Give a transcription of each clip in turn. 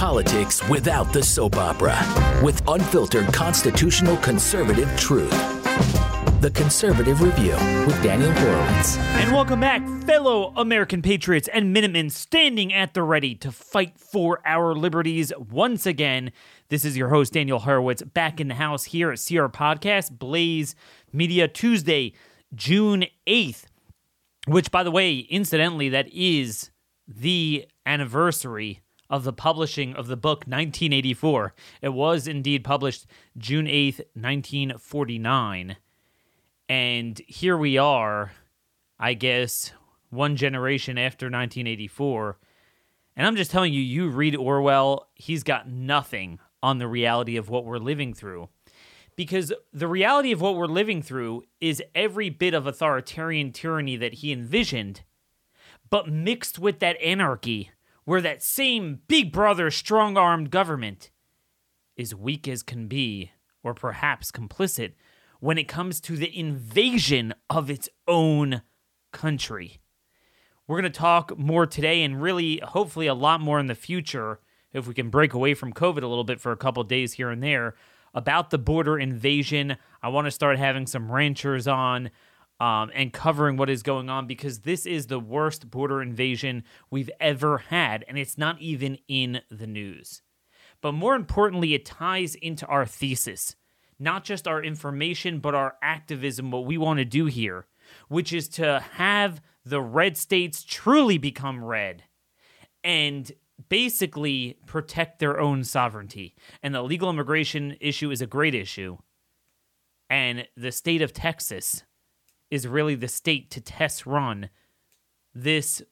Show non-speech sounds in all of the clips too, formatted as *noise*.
politics without the soap opera with unfiltered constitutional conservative truth. The Conservative Review with Daniel Horowitz. And welcome back, fellow American patriots and Minutemen standing at the ready to fight for our liberties once again. This is your host, Daniel Horowitz, back in the house here at CR Podcast, Blaze Media, Tuesday, June 8th, which, by the way, incidentally, that is the anniversary of the publishing of the book 1984. It was indeed published June 8th, 1949. And here we are, I guess, one generation after 1984. And I'm just telling you, you read Orwell, he's got nothing on the reality of what we're living through. Because the reality of what we're living through is every bit of authoritarian tyranny that he envisioned, but mixed with that anarchy, where that same big brother, strong armed government is weak as can be, or perhaps complicit when it comes to the invasion of its own country. We're going to talk more today and really, hopefully, a lot more in the future if we can break away from COVID a little bit for a couple days here and there about the border invasion. I want to start having some ranchers on. Um, and covering what is going on because this is the worst border invasion we've ever had, and it's not even in the news. But more importantly, it ties into our thesis not just our information, but our activism, what we want to do here, which is to have the red states truly become red and basically protect their own sovereignty. And the legal immigration issue is a great issue. And the state of Texas is really the state to test run this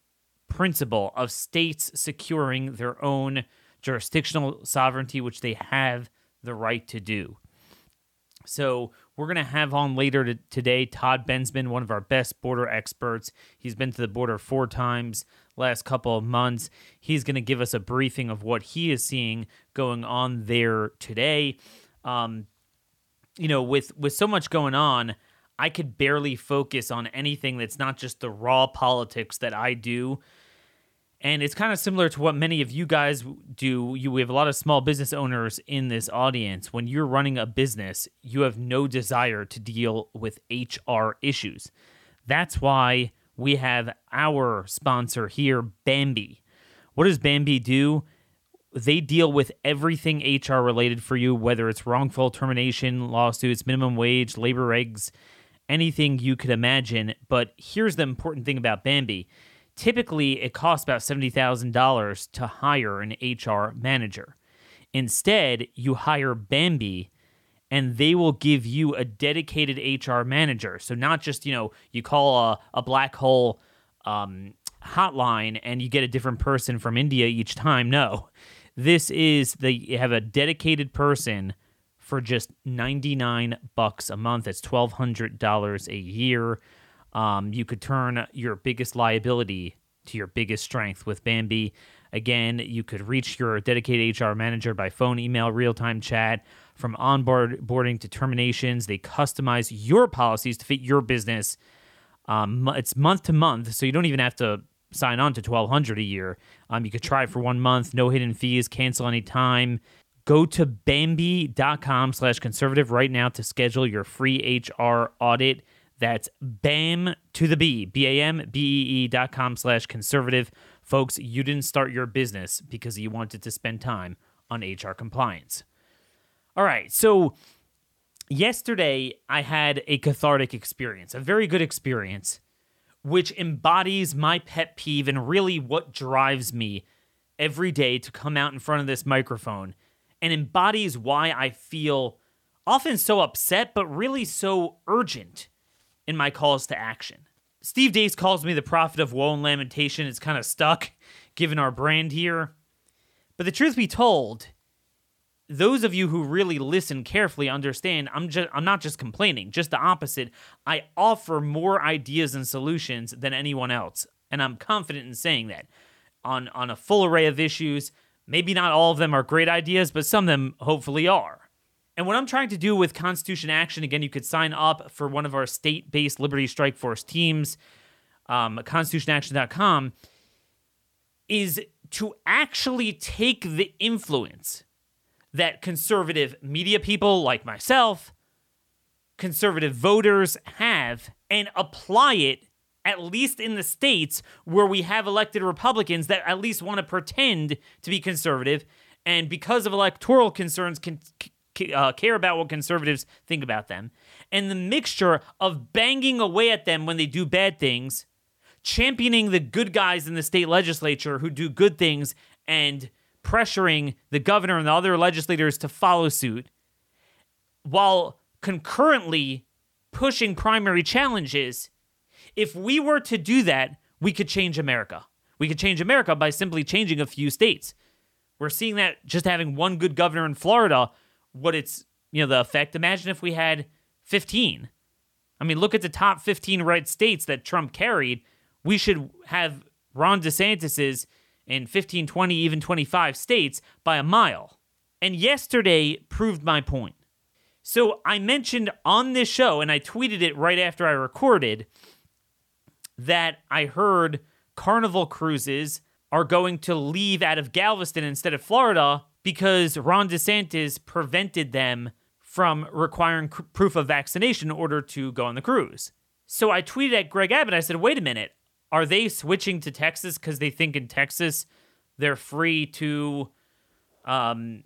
principle of states securing their own jurisdictional sovereignty, which they have the right to do. So we're going to have on later to, today Todd Bensman, one of our best border experts. He's been to the border four times last couple of months. He's going to give us a briefing of what he is seeing going on there today. Um, you know, with with so much going on, I could barely focus on anything that's not just the raw politics that I do and it's kind of similar to what many of you guys do. You we have a lot of small business owners in this audience. When you're running a business, you have no desire to deal with HR issues. That's why we have our sponsor here, Bambee. What does Bambee do? They deal with everything HR related for you, whether it's wrongful termination, lawsuits, minimum wage, labor regs, anything you could imagine. But here's the important thing about Bambee Typically, it costs about $70,000 to hire an HR manager. Instead, you hire Bambee and they will give you a dedicated HR manager. So not just, you know, you call a, a black hole um, hotline and you get a different person from India each time. No. This is the you have a dedicated person for just 99 bucks a month. That's $1200 a year. Um, you could turn your biggest liability to your biggest strength with Bambee. Again, you could reach your dedicated HR manager by phone, email, real time chat. From onboarding to terminations, they customize your policies to fit your business. Um, it's month to month, so you don't even have to sign on to 1200 a year. Um, you could try for one month, no hidden fees, cancel anytime. Go to Bambee.com slash conservative right now to schedule your free HR audit. That's BAM to the B, B A M B E E dot com slash conservative. Folks, you didn't start your business because you wanted to spend time on HR compliance. All right, so yesterday I had a cathartic experience, a very good experience, which embodies my pet peeve and really what drives me every day to come out in front of this microphone and embodies why I feel often so upset, but really so urgent in my calls to action. Steve Deace calls me the prophet of woe and lamentation. It's kind of stuck given our brand here. But the truth be told, those of you who really listen carefully understand I'm just I'm not just complaining, just the opposite. I offer more ideas and solutions than anyone else, and I'm confident in saying that. On on a full array of issues, maybe not all of them are great ideas, but some of them hopefully are. And what I'm trying to do with Constitution Action, again, you could sign up for one of our state based Liberty Strike Force teams, um, constitutionaction.com, is to actually take the influence that conservative media people like myself, conservative voters have, and apply it at least in the states where we have elected Republicans that at least want to pretend to be conservative and because of electoral concerns can uh, care about what conservatives think about them. And the mixture of banging away at them when they do bad things championing the good guys in the state legislature who do good things and pressuring the governor and the other legislators to follow suit while concurrently pushing primary challenges if we were to do that, we could change America. We could change America by simply changing a few states. We're seeing that just having one good governor in Florida, what it's, you know, the effect. Imagine if we had 15. I mean, look at the top 15 red states that Trump carried. We should have Ron DeSantis's in 15, 20, even 25 states by a mile. And yesterday proved my point. So I mentioned on this show, and I tweeted it right after I recorded, that I heard Carnival cruises are going to leave out of Galveston instead of Florida because Ron DeSantis prevented them from requiring proof of vaccination in order to go on the cruise. So I tweeted at Greg Abbott. I said, wait a minute. Are they switching to Texas because they think in Texas they're free to um,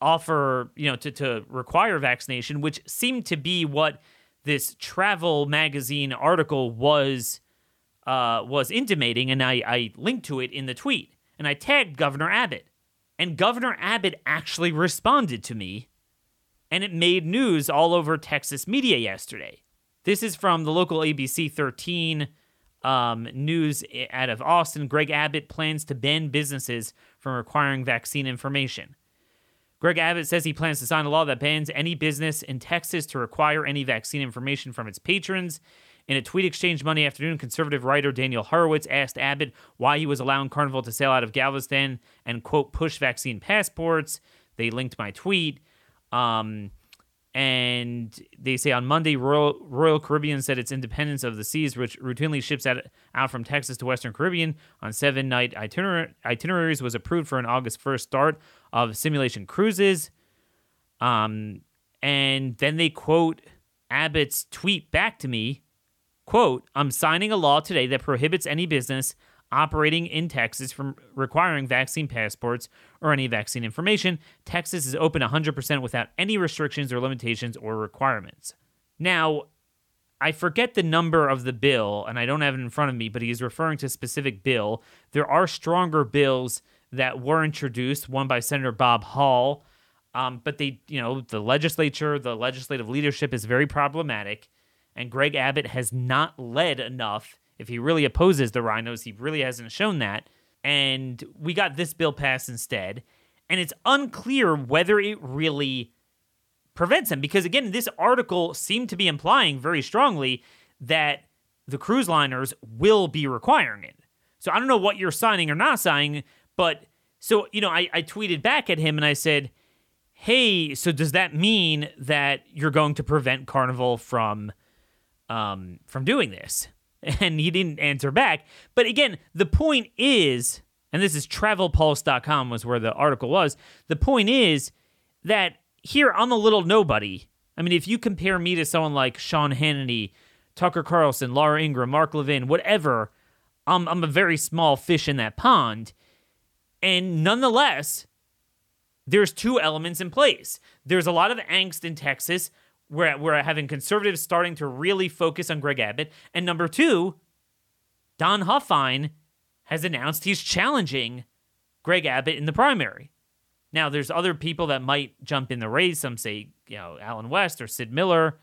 offer, you know, to, to require vaccination, which seemed to be what this travel magazine article was uh, was intimating, and I, I linked to it in the tweet, and I tagged Governor Abbott. And Governor Abbott actually responded to me, and it made news all over Texas media yesterday. This is from the local ABC 13 um, news out of Austin. Greg Abbott plans to ban businesses from requiring vaccine information. Greg Abbott says he plans to sign a law that bans any business in Texas to require any vaccine information from its patrons. In a tweet exchange Monday afternoon, conservative writer Daniel Horowitz asked Abbott why he was allowing Carnival to sail out of Galveston and, quote, push vaccine passports. They linked my tweet. Um, and they say on Monday, Royal, Royal Caribbean said its independence of the seas, which routinely ships out, out from Texas to Western Caribbean on seven night itiner- itineraries, was approved for an August 1st start of simulation cruises. Um, and then they quote Abbott's tweet back to me Quote, I'm signing a law today that prohibits any business operating in Texas from requiring vaccine passports or any vaccine information. Texas is open 100% without any restrictions or limitations or requirements. Now, I forget the number of the bill, and I don't have it in front of me, but he's referring to a specific bill. There are stronger bills that were introduced, one by Senator Bob Hall, um, but they, you know, the legislature, the legislative leadership is very problematic and Greg Abbott has not led enough. If he really opposes the RINOs, he really hasn't shown that. And we got this bill passed instead. And it's unclear whether it really prevents him. Because again, this article seemed to be implying very strongly that the cruise liners will be requiring it. So I don't know what you're signing or not signing, but so, you know, I, I tweeted back at him and I said, Hey, so does that mean that you're going to prevent Carnival from um, from doing this. *laughs* And he didn't answer back. But again, the point is, and this is travelpulse.com was where the article was. The point is that here I'm a little nobody. I mean, if you compare me to someone like Sean Hannity, Tucker Carlson, Laura Ingraham, Mark Levin, whatever, I'm, I'm a very small fish in that pond. And nonetheless, there's two elements in place. There's a lot of angst in Texas we're, we're having conservatives starting to really focus on Greg Abbott. And number two, Don Huffines has announced he's challenging Greg Abbott in the primary. Now, there's other people that might jump in the race. Some say, you know, Allen West or Sid Miller.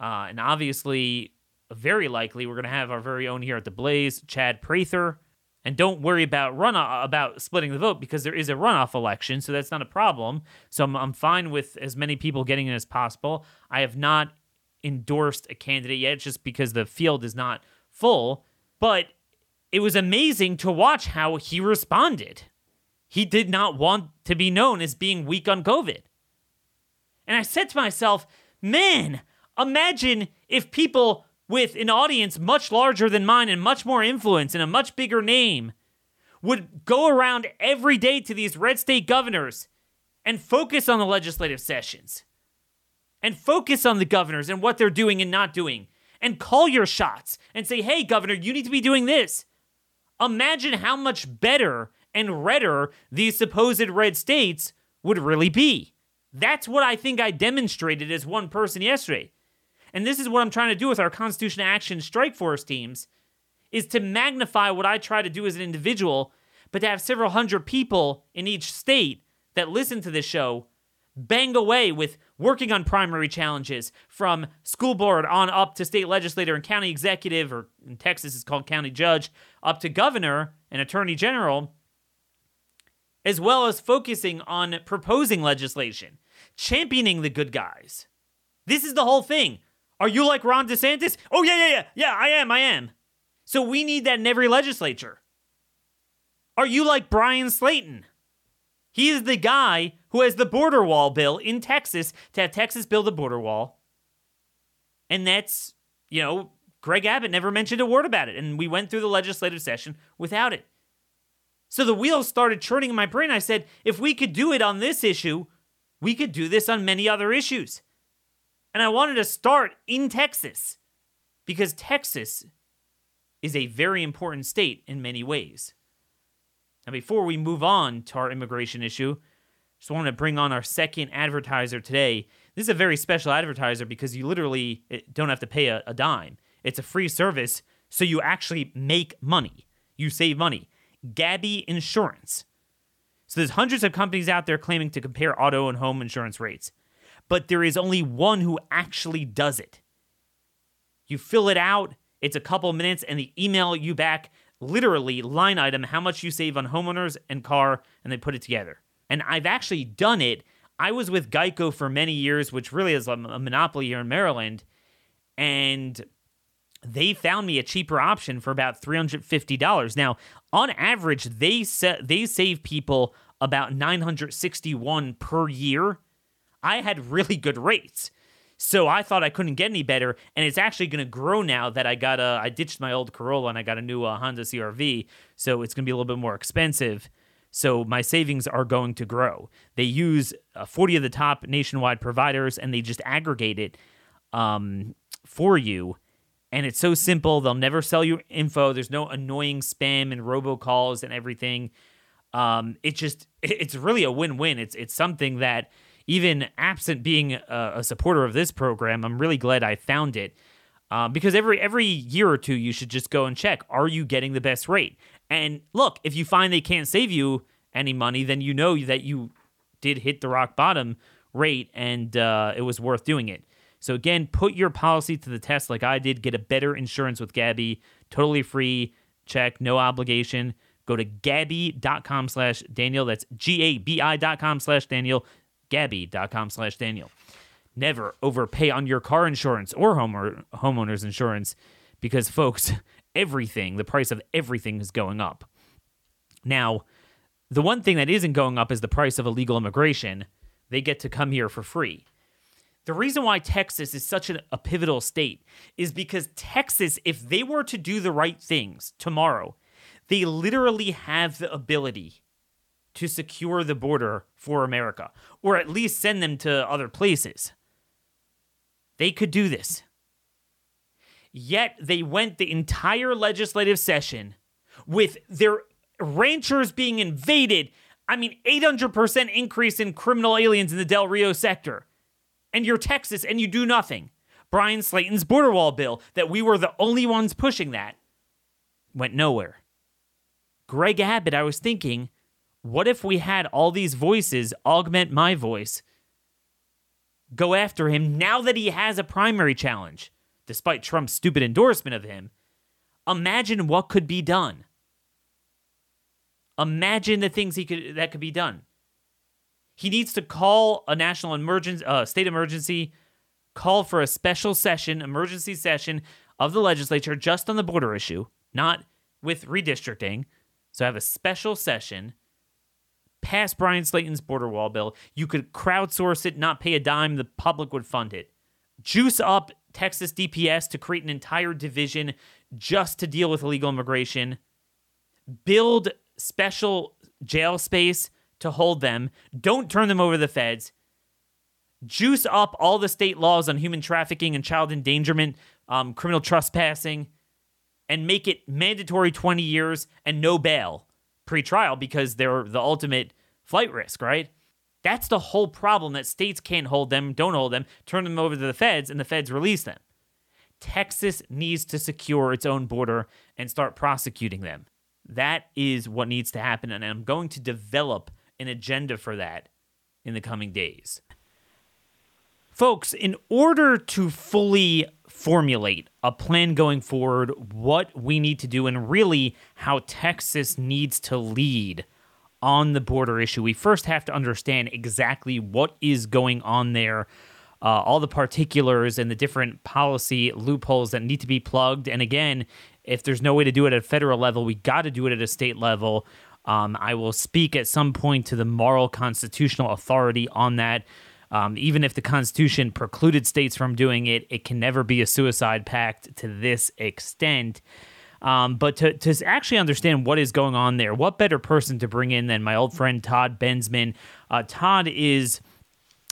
Uh, and obviously, very likely, we're going to have our very own here at the Blaze, Chad Prather. And don't worry about run uh, about splitting the vote because there is a runoff election, so that's not a problem. So I'm, I'm fine with as many people getting in as possible. I have not endorsed a candidate yet, just because the field is not full. But it was amazing to watch how he responded. He did not want to be known as being weak on COVID. And I said to myself, man, imagine if people with an audience much larger than mine and much more influence and a much bigger name would go around every day to these red state governors and focus on the legislative sessions and focus on the governors and what they're doing and not doing and call your shots and say, hey, governor, you need to be doing this. Imagine how much better and redder these supposed red states would really be. That's what I think I demonstrated as one person yesterday. And this is what I'm trying to do with our Constitution Action Strike Force teams is to magnify what I try to do as an individual, but to have several hundred people in each state that listen to this show bang away with working on primary challenges from school board on up to state legislator and county executive, or in Texas it's called county judge, up to governor and attorney general, as well as focusing on proposing legislation, championing the good guys. This is the whole thing. Are you like Ron DeSantis? Oh, yeah, yeah, yeah. Yeah, I am. I am. So we need that in every legislature. Are you like Bryan Slaton? He is the guy who has the border wall bill in Texas to have Texas build a border wall. And that's, you know, Greg Abbott never mentioned a word about it. And we went through the legislative session without it. So the wheels started churning in my brain. I said, if we could do it on this issue, we could do this on many other issues. And I wanted to start in Texas because Texas is a very important state in many ways. Now, before we move on to our immigration issue, just want to bring on our second advertiser today. This is a very special advertiser because you literally eh, don't have to pay a, a dime. It's a free service, so you actually make money. You save money. Gabi Insurance. So there's hundreds of companies out there claiming to compare auto and home insurance rates, but there is only one who actually does it. You fill it out, it's a couple minutes, and they email you back literally line item how much you save on homeowners and car, and they put it together. And I've actually done it. I was with Geico for many years, which really is a, monopoly here in Maryland, and they found me a cheaper option for about $350. Now, on average, they sa- they save people about 961 per year. I had really good rates. So I thought I couldn't get any better, and it's actually going to grow now that I got a I ditched my old Corolla and I got a new uh, Honda CRV, so it's going to be a little bit more expensive. So my savings are going to grow. They use uh, 40 of the top nationwide providers, and they just aggregate it um, for you. And it's so simple. They'll never sell you info. There's no annoying spam and robocalls and everything. Um, it just it's really a win-win. It's it's something that even absent being a, a supporter of this program, I'm really glad I found it. Uh, because every every year or two, you should just go and check: Are you getting the best rate? And look, if you find they can't save you any money, then you know that you did hit the rock bottom rate, and uh, it was worth doing it. So again, put your policy to the test, like I did. Get a better insurance with Gabi, totally free. Check, no obligation. Go to gabi.com slash Daniel. That's G A B I.com slash Daniel gabi.com slash Daniel. Never overpay on your car insurance or home homeowner's insurance because, folks, *laughs* everything, the price of everything is going up. Now, the one thing that isn't going up is the price of illegal immigration. They get to come here for free. The reason why Texas is such a pivotal state is because Texas, if they were to do the right things tomorrow, they literally have the ability to secure the border for America, or at least send them to other places. They could do this. Yet they went the entire legislative session with their ranchers being invaded. I mean, 800% increase in criminal aliens in the Del Rio sector. And you're Texas and you do nothing. Bryan Slaton's border wall bill, that we were the only ones pushing that, went nowhere. Greg Abbott, I was thinking, what if we had all these voices augment my voice, go after him now that he has a primary challenge, despite Trump's stupid endorsement of him? Imagine what could be done. Imagine the things he could that could be done. He needs to call a national emergency, uh, state emergency, call for a special session, emergency session of the legislature just on the border issue, not with redistricting. So have a special session pass Bryan Slaton's border wall bill. You could crowdsource it, not pay a dime. The public would fund it. Juice up Texas DPS to create an entire division just to deal with illegal immigration. Build special jail space to hold them. Don't turn them over to the feds. Juice up all the state laws on human trafficking and child endangerment, um, criminal trespassing, and make it mandatory 20 years and no bail pre-trial because they're the ultimate flight risk, right? That's the whole problem that states can't hold them, don't hold them, turn them over to the feds, and the feds release them. Texas needs to secure its own border and start prosecuting them. That is what needs to happen, and I'm going to develop an agenda for that in the coming days. Folks, in order to fully formulate a plan going forward, what we need to do, and really how Texas needs to lead on the border issue, we first have to understand exactly what is going on there, uh, all the particulars and the different policy loopholes that need to be plugged. And again, if there's no way to do it at a federal level, we got to do it at a state level. Um, I will speak at some point to the moral constitutional authority on that. Um, even if the Constitution precluded states from doing it, it can never be a suicide pact to this extent. Um, but to, to actually understand what is going on there, what better person to bring in than my old friend Todd Bensman? Uh, Todd is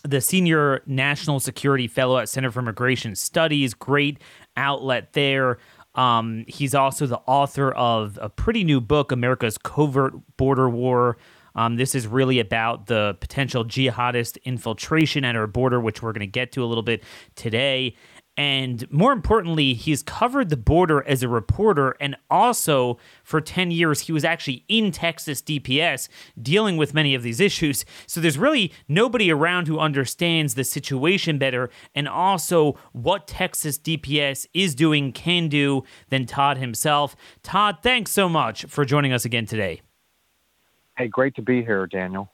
the senior national security fellow at Center for Immigration Studies, great outlet there. Um, he's also the author of a pretty new book, America's Covert Border War. Um, this is really about the potential jihadist infiltration at our border, which we're going to get to a little bit today. And more importantly, he's covered the border as a reporter. And also, for 10 years, he was actually in Texas DPS dealing with many of these issues. So there's really nobody around who understands the situation better and also what Texas DPS is doing, can do, than Todd himself. Todd, thanks so much for joining us again today. Hey, great to be here, Daniel.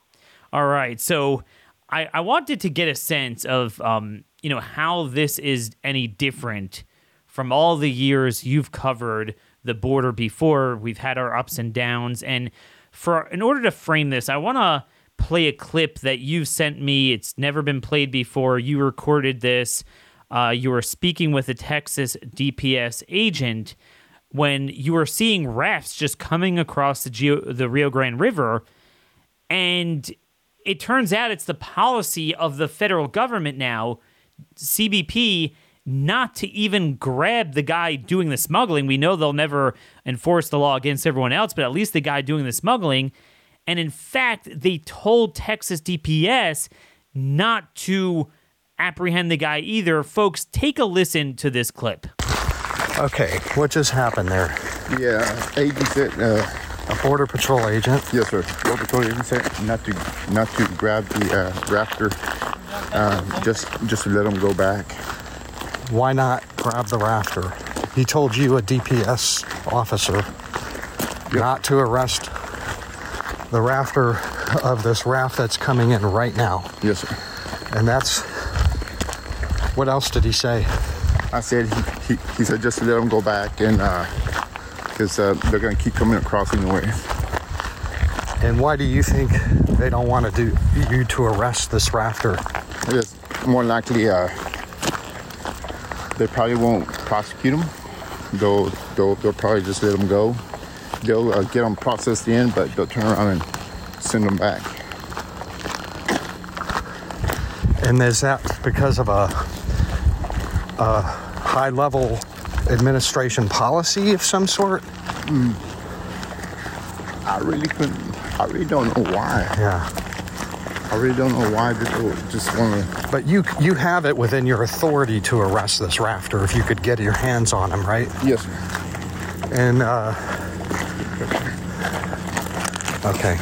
All right. So I, I wanted to get a sense of. Um, you know how this is any different from all the years you've covered the border before. We've had our ups and downs, and for in order to frame this, I want to play a clip that you've sent me. It's never been played before. You recorded this. Uh, you were speaking with a Texas DPS agent when you were seeing rafts just coming across the Geo- the Rio Grande River, and it turns out it's the policy of the federal government now CBP not to even grab the guy doing the smuggling. We know they'll never enforce the law against everyone else, but at least the guy doing the smuggling. And in fact, they told Texas DPS not to apprehend the guy either. Folks, take a listen to this clip. Okay, what just happened there? Yeah, agent said, uh, A border patrol agent? yes, sir. Border patrol agent said not to not to grab the uh, raptor, uh, just just to let him go back. Why not grab the rafter? He told you, a DPS officer, not to arrest the rafter of this raft that's coming in right now. Yes, sir. And that's. What else did he say? I said he, he, he said just let them go back and because uh, they're gonna keep coming across anyway. And why do you think they don't want to do you to arrest this rafter? Yes, more likely uh, they probably won't prosecute him. They'll, they'll they'll probably just let him go. They'll uh, get him processed in, but they'll turn around and send him back. And is that because of a, a high level administration policy of some sort? I really couldn't. I really don't know why. Yeah. I really don't know why people just want to. But you you have it within your authority to arrest this rafter if you could get your hands on him, right? Yes, sir. And uh Okay.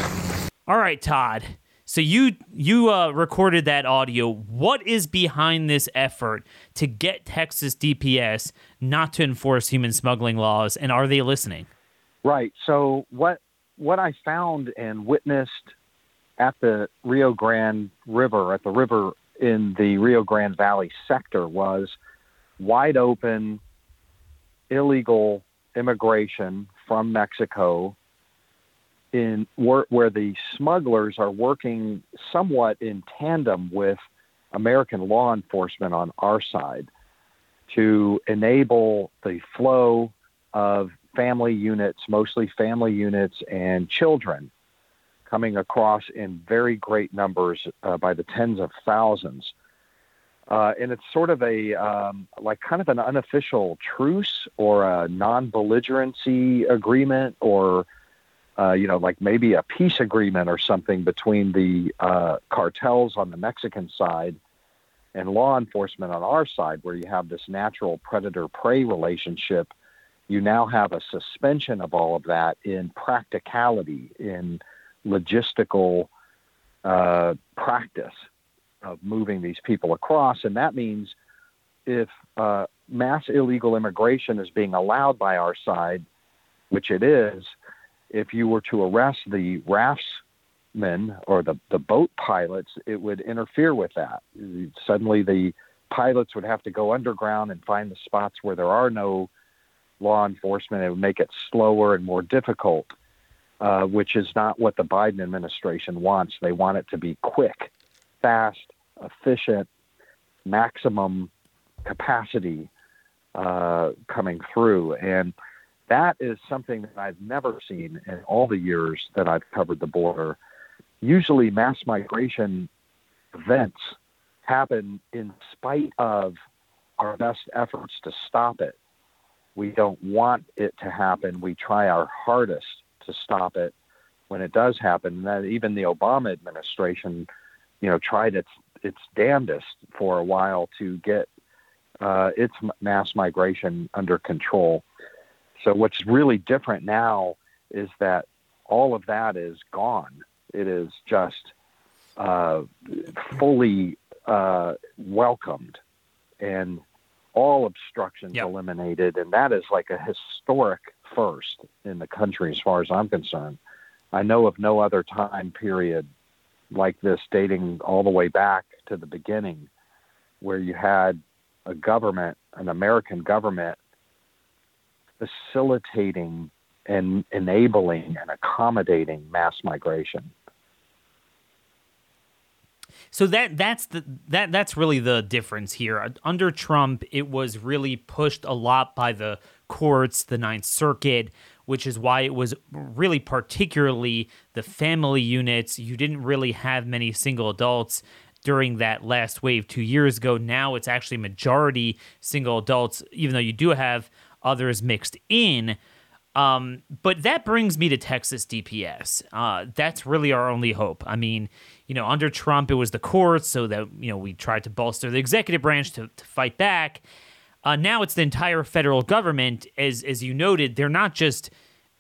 All right, Todd. So you you uh, recorded that audio. What is behind this effort to get Texas DPS not to enforce human smuggling laws, and are they listening? Right. So what what I found and witnessed at the Rio Grande River, at the river in the Rio Grande Valley sector, was wide open illegal immigration from Mexico in where, where the smugglers are working somewhat in tandem with American law enforcement on our side to enable the flow of family units, mostly family units and children coming across in very great numbers uh, by the tens of thousands. Uh, and it's sort of a um, like kind of an unofficial truce or a non-belligerency agreement or uh, you know like maybe a peace agreement or something between the uh, cartels on the Mexican side and law enforcement on our side where you have this natural predator prey relationship you now have a suspension of all of that in practicality in logistical uh, practice of moving these people across. And that means if uh, mass illegal immigration is being allowed by our side, which it is, if you were to arrest the raftsmen or the, the boat pilots, it would interfere with that. Suddenly, the pilots would have to go underground and find the spots where there are no law enforcement. It would make it slower and more difficult, uh, which is not what the Biden administration wants. They want it to be quick fast, efficient, maximum capacity uh, coming through. And that is something that I've never seen in all the years that I've covered the border. Usually, mass migration events happen in spite of our best efforts to stop it. We don't want it to happen. We try our hardest to stop it when it does happen. And even the Obama administration you know, tried its its damnedest for a while to get uh, its mass migration under control. So what's really different now is that all of that is gone. It is just uh, fully uh, welcomed and all obstructions yep. eliminated, and that is like a historic first in the country as far as I'm concerned. I know of no other time period like this dating all the way back to the beginning, where you had a government, an American government, facilitating and enabling and accommodating mass migration. So that that's the that that's really the difference here. Under Trump, it was really pushed a lot by the courts, the Ninth Circuit, which is why it was really particularly the family units. You didn't really have many single adults during that last wave two years ago. Now it's actually majority single adults, even though you do have others mixed in. Um, but that brings me to Texas DPS. Uh, that's really our only hope. I mean, you know, under Trump, it was the courts, so that, you know, we tried to bolster the executive branch to, to fight back. Uh, now it's the entire federal government. As as you noted, they're not just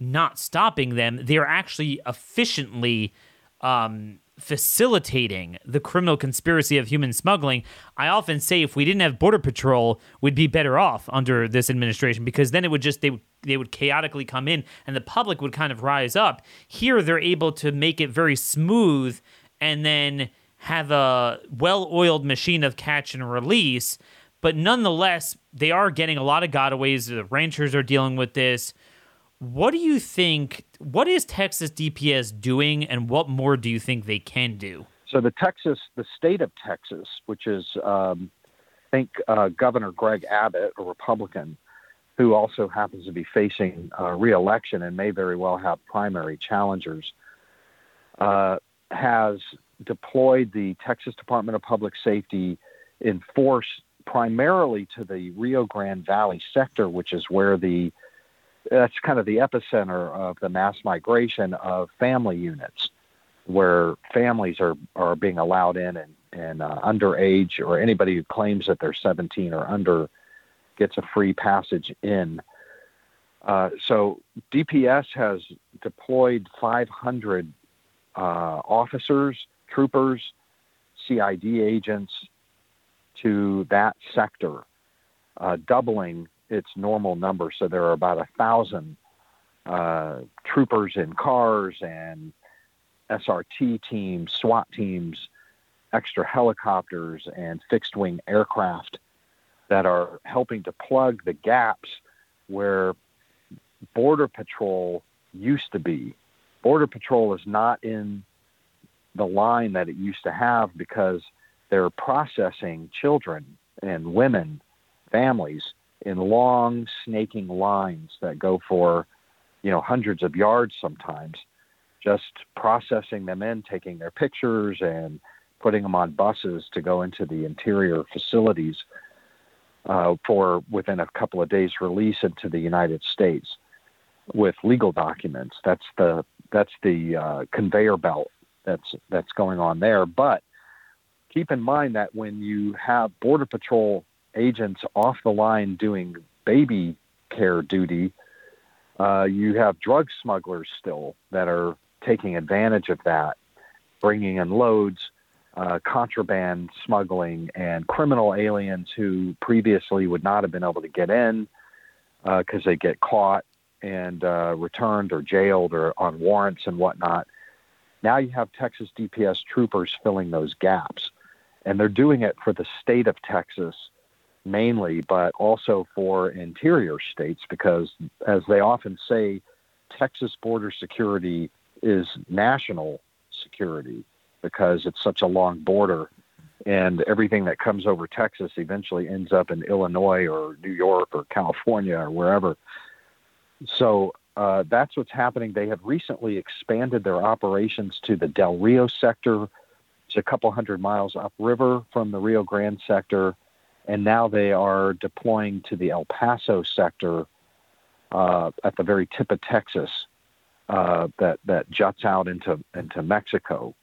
not stopping them; they're actually efficiently um, facilitating the criminal conspiracy of human smuggling. I often say if we didn't have border patrol, we'd be better off under this administration because then it would just they they would chaotically come in and the public would kind of rise up. Here they're able to make it very smooth and then have a well-oiled machine of catch and release but nonetheless, they are getting a lot of gotaways. The ranchers are dealing with this. What do you think? What is Texas DPS doing, and what more do you think they can do? So the Texas, the state of Texas, which is, um, I think, uh, Governor Greg Abbott, a Republican, who also happens to be facing uh, reelection and may very well have primary challengers, uh, has deployed the Texas Department of Public Safety in force primarily to the Rio Grande Valley sector, which is where the that's kind of the epicenter of the mass migration of family units, where families are are being allowed in and and uh, underage or anybody who claims that they're 17 or under gets a free passage in. Uh, so DPS has deployed 500 uh, officers, troopers, CID agents, to that sector, uh, doubling its normal number. So there are about a thousand uh, troopers in cars and SRT teams, SWAT teams, extra helicopters, and fixed wing aircraft that are helping to plug the gaps where Border Patrol used to be. Border Patrol is not in the line that it used to have because they're processing children and women, families in long snaking lines that go for, you know, hundreds of yards sometimes, just processing them in, taking their pictures and putting them on buses to go into the interior facilities uh, for within a couple of days release into the United States with legal documents. That's the that's the uh, conveyor belt that's that's going on there. But keep in mind that when you have Border Patrol agents off the line doing baby care duty, uh, you have drug smugglers still that are taking advantage of that, bringing in loads, uh, contraband smuggling, and criminal aliens who previously would not have been able to get in because uh, they get caught and uh, returned or jailed or on warrants and whatnot. Now you have Texas DPS troopers filling those gaps. And they're doing it for the state of Texas mainly, but also for interior states because, as they often say, Texas border security is national security because it's such a long border. And everything that comes over Texas eventually ends up in Illinois or New York or California or wherever. So uh, that's what's happening. They have recently expanded their operations to the Del Rio sector. It's a couple hundred miles upriver from the Rio Grande sector, and now they are deploying to the El Paso sector uh, at the very tip of Texas uh, that that juts out into into Mexico.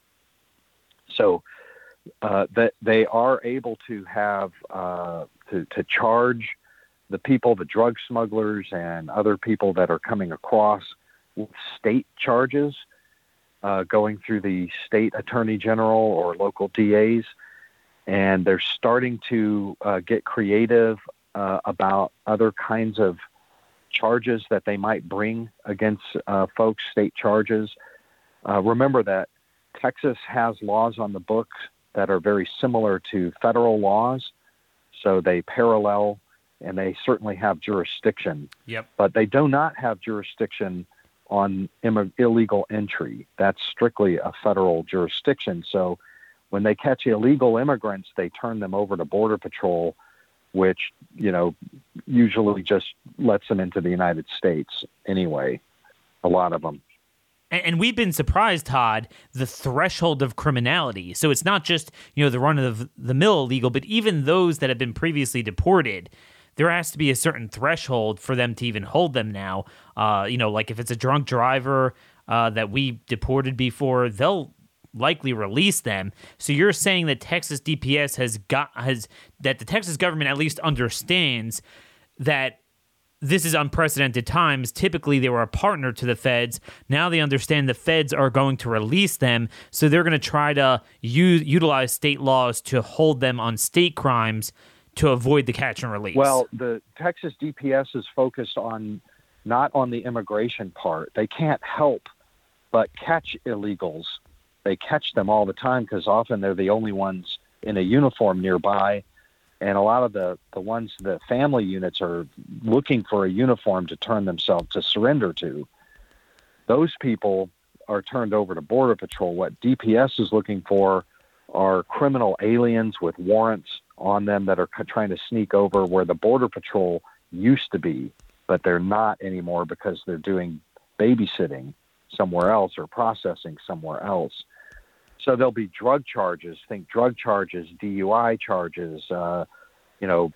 So uh, that they are able to have uh, to, to charge the people, the drug smugglers, and other people that are coming across with state charges uh, going through the state attorney general or local DAs. And they're starting to uh, get creative uh, about other kinds of charges that they might bring against uh, folks, state charges. Uh, remember that Texas has laws on the books that are very similar to federal laws, so they parallel and they certainly have jurisdiction. Yep. But they do not have jurisdiction on Im- illegal entry. That's strictly a federal jurisdiction. So when they catch illegal immigrants, they turn them over to Border Patrol, which, you know, usually just lets them into the United States anyway, a lot of them. And, we've been surprised, Todd, the threshold of criminality. So it's not just, you know, the run of the mill illegal, but even those that have been previously deported there has to be a certain threshold for them to even hold them now. Uh, you know, like if it's a drunk driver uh, that we deported before, they'll likely release them. So you're saying that Texas DPS has got has that the Texas government at least understands that this is unprecedented times. Typically, they were a partner to the feds. Now they understand the feds are going to release them, so they're going to try to use, utilize state laws to hold them on state crimes to avoid the catch and release? Well, the Texas DPS is focused on not on the immigration part. They can't help but catch illegals. They catch them all the time because often they're the only ones in a uniform nearby. And a lot of the, the ones, the family units are looking for a uniform to turn themselves to surrender to. Those people are turned over to Border Patrol. What DPS is looking for are criminal aliens with warrants on them that are trying to sneak over where the Border Patrol used to be, but they're not anymore because they're doing babysitting somewhere else or processing somewhere else. So there'll be drug charges, think drug charges, DUI charges, uh, you know,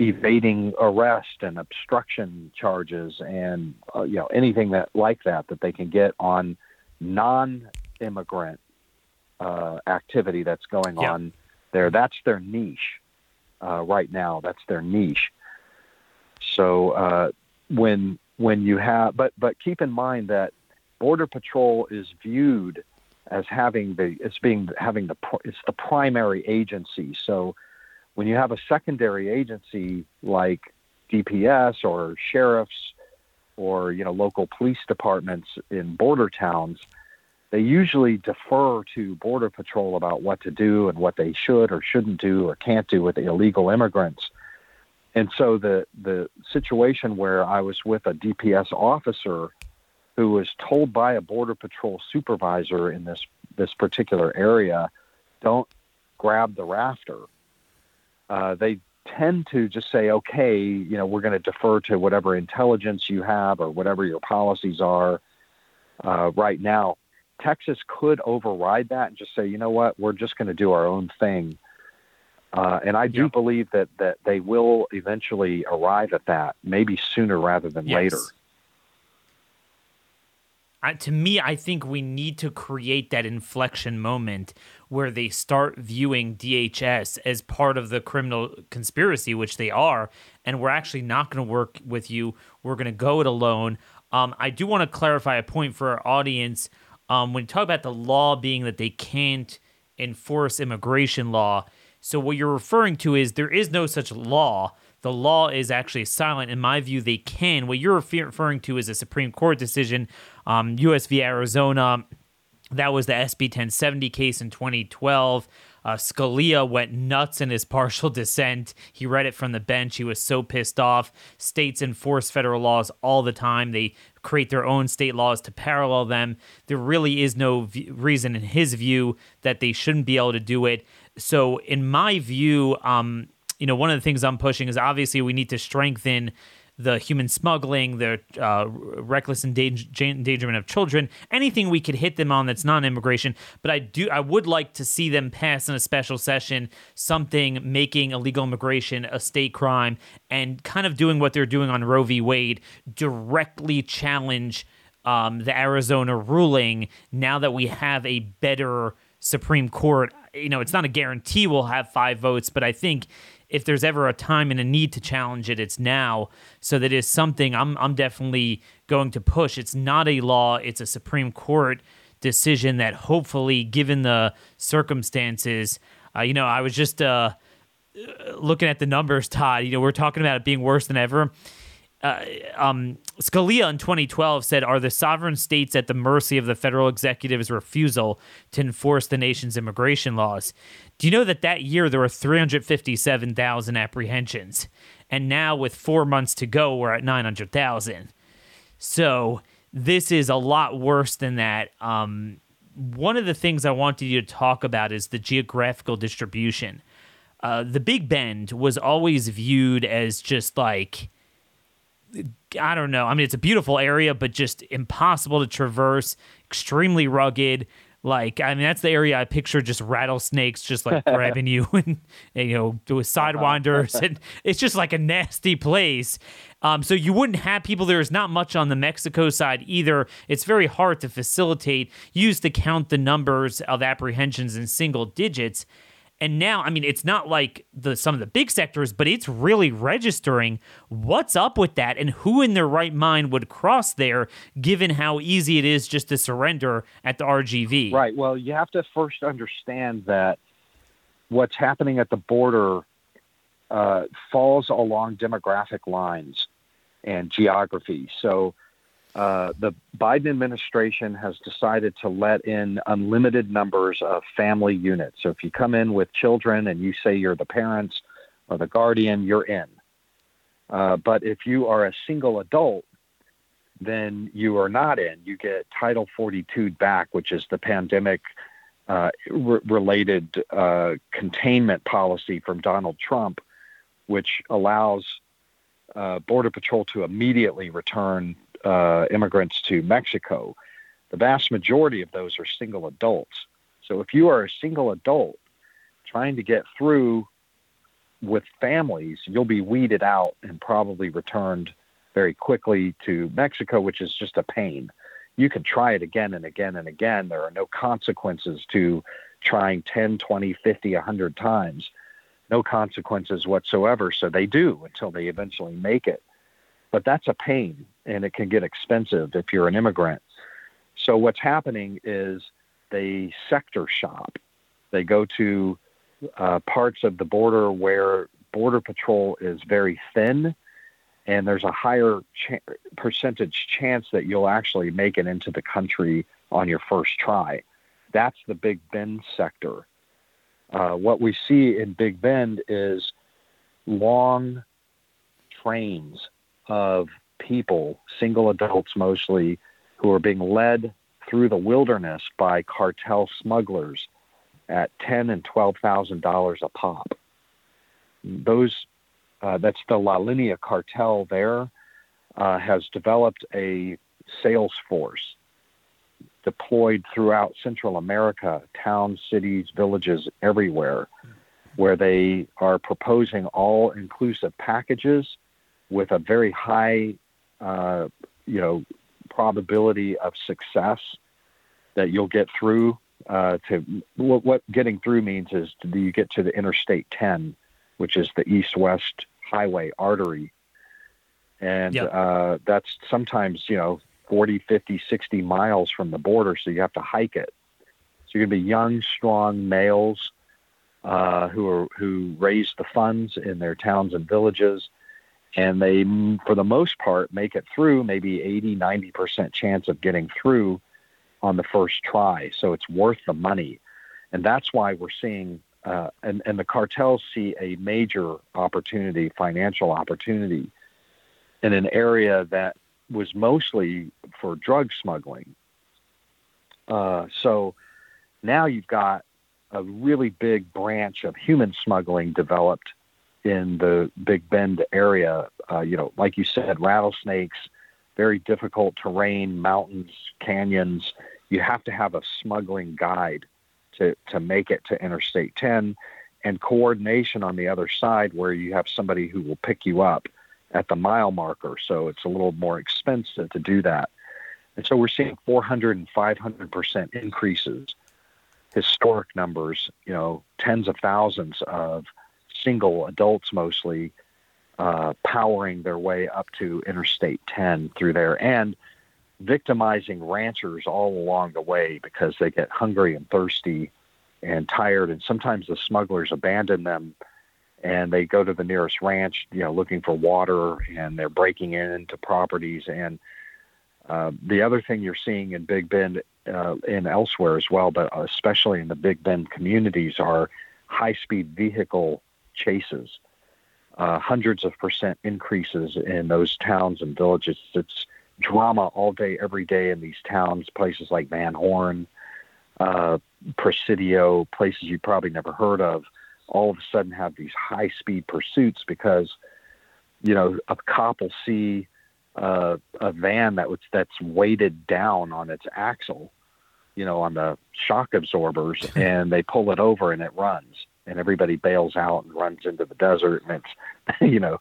evading arrest and obstruction charges, and uh, you know anything that like that that they can get on non-immigrant uh, activity that's going yeah. on there. That's their niche uh, right now. That's their niche. So uh, when when you have, but but keep in mind that Border Patrol is viewed as having the it's being having the it's the primary agency. So when you have a secondary agency like DPS or sheriffs or you know local police departments in border towns, they usually defer to Border Patrol about what to do and what they should or shouldn't do or can't do with the illegal immigrants. And so the the situation where I was with a DPS officer who was told by a Border Patrol supervisor in this this particular area, don't grab the rafter. Uh, they tend to just say, okay, you know, we're going to defer to whatever intelligence you have or whatever your policies are uh, right now. Texas could override that and just say, you know what, we're just going to do our own thing. Uh, and I do yep. believe that, that they will eventually arrive at that, maybe sooner rather than yes. later. To me, I think we need to create that inflection moment where they start viewing DHS as part of the criminal conspiracy, which they are, and we're actually not going to work with you. We're going to go it alone. Um, I do want to clarify a point for our audience. Um, when you talk about the law being that they can't enforce immigration law, so what you're referring to is there is no such law. The law is actually silent. In my view, they can. What you're referring to is a Supreme Court decision, um, U.S. v. Arizona. That was the SB 1070 case in 2012. Uh, Scalia went nuts in his *laughs* partial dissent. He read it from the bench. He was so pissed off. States enforce federal laws all the time. They create their own state laws to parallel them. There really is no v- reason, in his view, that they shouldn't be able to do it. So, in my view, um, you know, one of the things I'm pushing is obviously we need to strengthen the human smuggling, the uh, reckless endangerment of children, anything we could hit them on that's non-immigration. But I do, I would like to see them pass in a special session something making illegal immigration a state crime and kind of doing what they're doing on Roe v. Wade, directly challenge um, the Arizona ruling. Now that we have a better Supreme Court, you know, it's not a guarantee we'll have five votes, but I think if there's ever a time and a need to challenge it, it's now. So that is something I'm I'm definitely going to push. It's not a law; it's a Supreme Court decision that hopefully, given the circumstances, uh, you know, I was just uh, looking at the numbers, Todd. You know, we're talking about it being worse than ever uh, um, Scalia in 2012 said, Are the sovereign states at the mercy of the federal executive's refusal to enforce the nation's immigration laws? Do you know that that year there were 357,000 apprehensions? And now, with four months to go, we're at 900,000. So, this is a lot worse than that. Um, one of the things I wanted you to talk about is the geographical distribution. Uh, the Big Bend was always viewed as just like I don't know. I mean, it's a beautiful area, but just impossible to traverse, extremely rugged. Like, I mean, that's the area I picture just rattlesnakes just like *laughs* grabbing you and, and, you know, with sidewinders. and it's just like a nasty place. Um, so you wouldn't have people. There's not much on the Mexico side either. It's very hard to facilitate, Used to count the numbers of apprehensions in single digits. And now, I mean, it's not like the some of the big sectors, but it's really registering what's up with that and who in their right mind would cross there, given how easy it is just to surrender at the RGV. Right. Well, you have to first understand that what's happening at the border uh, falls along demographic lines and geography. So uh, the Biden administration has decided to let in unlimited numbers of family units. So if you come in with children and you say you're the parents or the guardian, you're in. Uh, but if you are a single adult, then you are not in. You get Title 42 back, which is the pandemic uh, re- related uh, containment policy from Donald Trump, which allows uh, Border Patrol to immediately return uh, immigrants to Mexico, the vast majority of those are single adults. So if you are a single adult trying to get through with families, you'll be weeded out and probably returned very quickly to Mexico, which is just a pain. You can try it again and again and again. There are no consequences to trying 10, 20, 50, 100 times. No consequences whatsoever. So they do until they eventually make it. But that's a pain and it can get expensive if you're an immigrant. So what's happening is they sector shop. They go to uh, parts of the border where border patrol is very thin, and there's a higher ch- percentage chance that you'll actually make it into the country on your first try. That's the Big Bend sector. Uh, what we see in Big Bend is long trains of people, single adults mostly, who are being led through the wilderness by cartel smugglers at ten and twelve thousand dollars a pop. Those uh, that's the La Linea cartel there, uh, has developed a sales force deployed throughout Central America, towns, cities, villages, everywhere, where they are proposing all inclusive packages with a very high, uh, you know, probability of success that you'll get through. Uh, to what, what getting through means is do you get to the Interstate 10, which is the east-west highway artery, and Yep. uh, that's sometimes you know 40, 50, 60 miles from the border, so you have to hike it. So you're going to be young, strong males uh, who are who raise the funds in their towns and villages, and they, for the most part, make it through. Maybe 80, 90 percent chance of getting through on the first try. So it's worth the money, and that's why we're seeing. Uh, and, and the cartels see a major opportunity, financial opportunity, in an area that was mostly for drug smuggling. Uh, so now you've got a really big branch of human smuggling developed in the Big Bend area. Uh, you know, like you said, rattlesnakes, very difficult terrain, mountains, canyons. You have to have a smuggling guide to, to make it to Interstate 10 and coordination on the other side where you have somebody who will pick you up at the mile marker. So it's a little more expensive to do that. And so we're seeing 400 and 500% increases, historic numbers, you know, tens of thousands of single adults mostly uh, powering their way up to Interstate 10 through there and victimizing ranchers all along the way because they get hungry and thirsty and tired. And sometimes the smugglers abandon them and they go to the nearest ranch, you know, looking for water, and they're breaking into properties. And uh, the other thing you're seeing in Big Bend uh, and elsewhere as well, but especially in the Big Bend communities, are high-speed vehicle chases. Uh, hundreds of percent increases in those towns and villages. It's drama all day, every day in these towns, places like Van Horn, uh, Presidio, places you probably never heard of all of a sudden have these high speed pursuits because you know a cop will see uh, a van that was that's weighted down on its axle you know on the shock absorbers *laughs* and they pull it over and it runs and everybody bails out and runs into the desert and it's *laughs* you know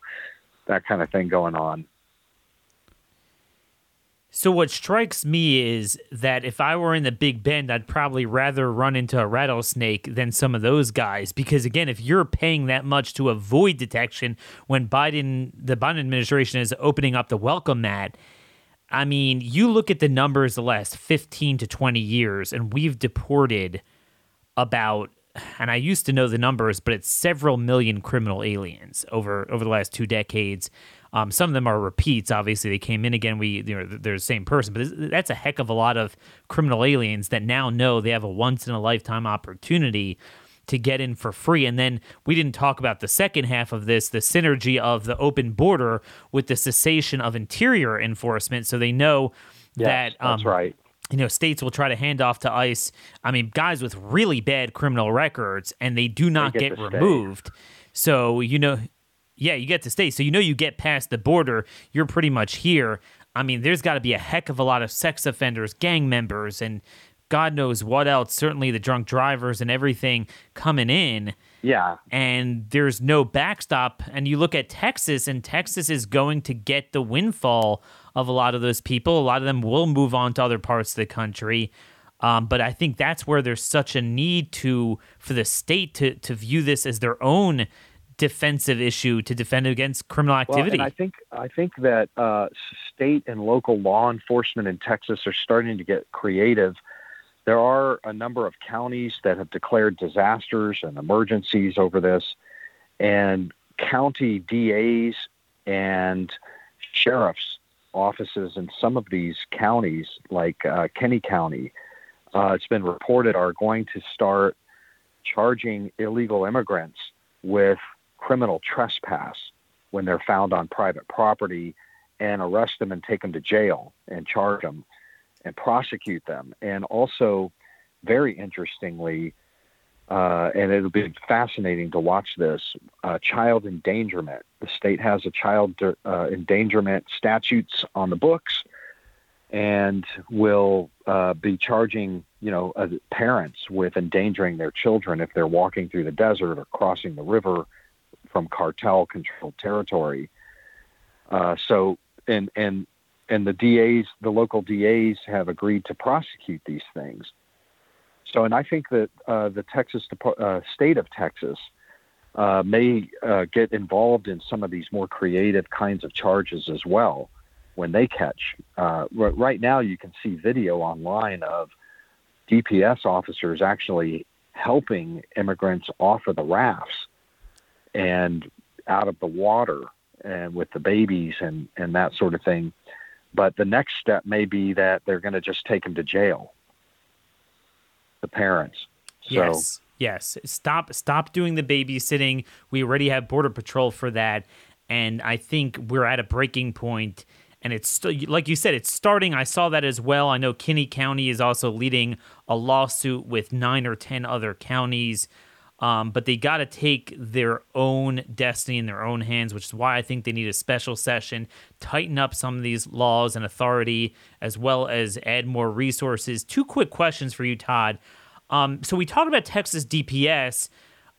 that kind of thing going on So what strikes me is that if I were in the Big Bend, I'd probably rather run into a rattlesnake than some of those guys. Because again, if you're paying that much to avoid detection, when Biden, the Biden administration is opening up the welcome mat, I mean, you look at the numbers the last 15 to 20 years, and we've deported about and I used to know the numbers, but it's several million criminal aliens over over the last two decades. Um, some of them are repeats. Obviously, they came in again. We you know they're the same person, but that's a heck of a lot of criminal aliens that now know they have a once in a lifetime opportunity to get in for free. And then we didn't talk about the second half of this, the synergy of the open border with the cessation of interior enforcement, so they know that um, that's right you know, states will try to hand off to ICE. I mean, guys with really bad criminal records, and they do not get get, to stay. removed. So you know, yeah, you get to stay. So you know, you get past the border, you're pretty much here. I mean, there's got to be a heck of a lot of sex offenders, gang members, and God knows what else. Certainly the drunk drivers and everything coming in yeah and there's no backstop. And you look at Texas, and Texas is going to get the windfall of a lot of those people. A lot of them will move on to other parts of the country. Um, but I think that's where there's such a need to for the state to to view this as their own defensive issue to defend against criminal activity. Well, I think I think that uh, state and local law enforcement in Texas are starting to get creative. There are a number of counties that have declared disasters and emergencies over this, and county DAs and sheriffs offices in some of these counties, like uh, Kinney County, uh, it's been reported are going to start charging illegal immigrants with criminal trespass when they're found on private property and arrest them and take them to jail and charge them and prosecute them. And also, very interestingly, uh, and it'll be fascinating to watch this uh, child endangerment. The state has a child uh, endangerment statutes on the books, and will uh, be charging you know uh, parents with endangering their children if they're walking through the desert or crossing the river from cartel controlled territory. Uh, so and and and the DAs, the local DAs, have agreed to prosecute these things. So, and I think that uh, the Texas uh, state of Texas uh, may uh, get involved in some of these more creative kinds of charges as well when they catch. Uh, right now, you can see video online of DPS officers actually helping immigrants off of the rafts and out of the water and with the babies and, and that sort of thing. But the next step may be that they're going to just take them to jail the parents. So, yes. Yes. Stop stop doing the babysitting. We already have border patrol for that and I think we're at a breaking point and it's st- like you said it's starting. I saw that as well. I know Kinney County is also leading a lawsuit with 9 or 10 other counties. Um, but they got to take their own destiny in their own hands, which is why I think they need a special session, tighten up some of these laws and authority, as well as add more resources. Two quick questions for you, Todd. Um, so we talked about Texas DPS,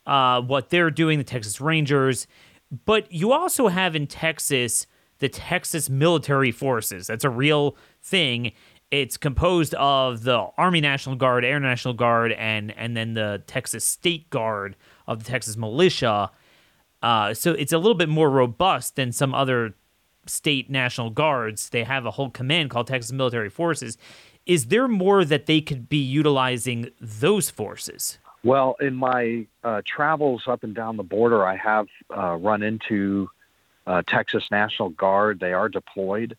uh, what they're doing, the Texas Rangers, but you also have in Texas the Texas Military Forces. That's a real thing. It's composed of the Army National Guard, Air National Guard, and and then the Texas State Guard of the Texas Militia. Uh, so it's a little bit more robust than some other state national guards. They have a whole command called Texas Military Forces. Is there more that they could be utilizing those forces? Well, in my uh, travels up and down the border, I have uh, run into uh, Texas National Guard. They are deployed.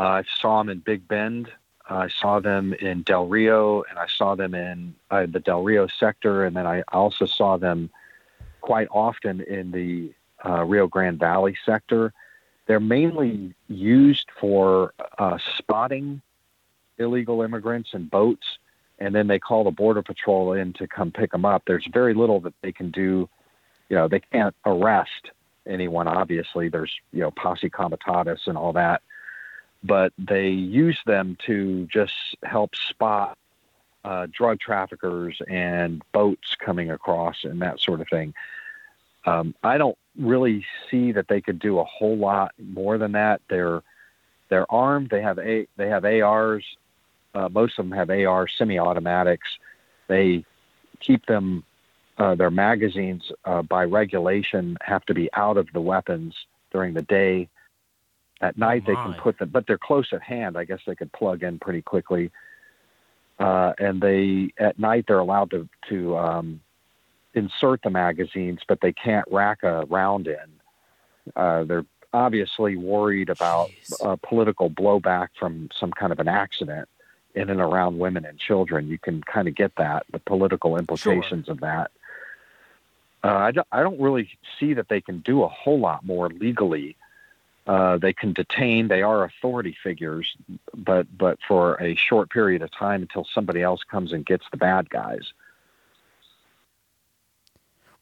Uh, I saw them in Big Bend. I saw them in Del Rio, and I saw them in uh, the Del Rio sector, and then I also saw them quite often in the uh, Rio Grande Valley sector. They're mainly used for uh, spotting illegal immigrants in boats, and then they call the border patrol in to come pick them up. There's very little that they can do. You know, they can't arrest anyone. Obviously, there's you know posse comitatus and all that but they use them to just help spot uh, drug traffickers and boats coming across and that sort of thing. Um, I don't really see that they could do a whole lot more than that. They're they're armed. They have a they have ARs. Uh, most of them have AR semi-automatics. They keep them. Uh, their magazines, uh, by regulation, have to be out of the weapons during the day at night, oh they can put them, but they're close at hand. I guess they could plug in pretty quickly. Uh, and they at night they're allowed to to um, insert the magazines, but they can't rack a round in. Uh, they're obviously worried about uh, political blowback from some kind of an accident in and around women and children. You can kind of get that, the political implications sure. of that. Uh, I, don't, I don't really see that they can do a whole lot more legally uh, they can detain. They are authority figures, but but for a short period of time until somebody else comes and gets the bad guys.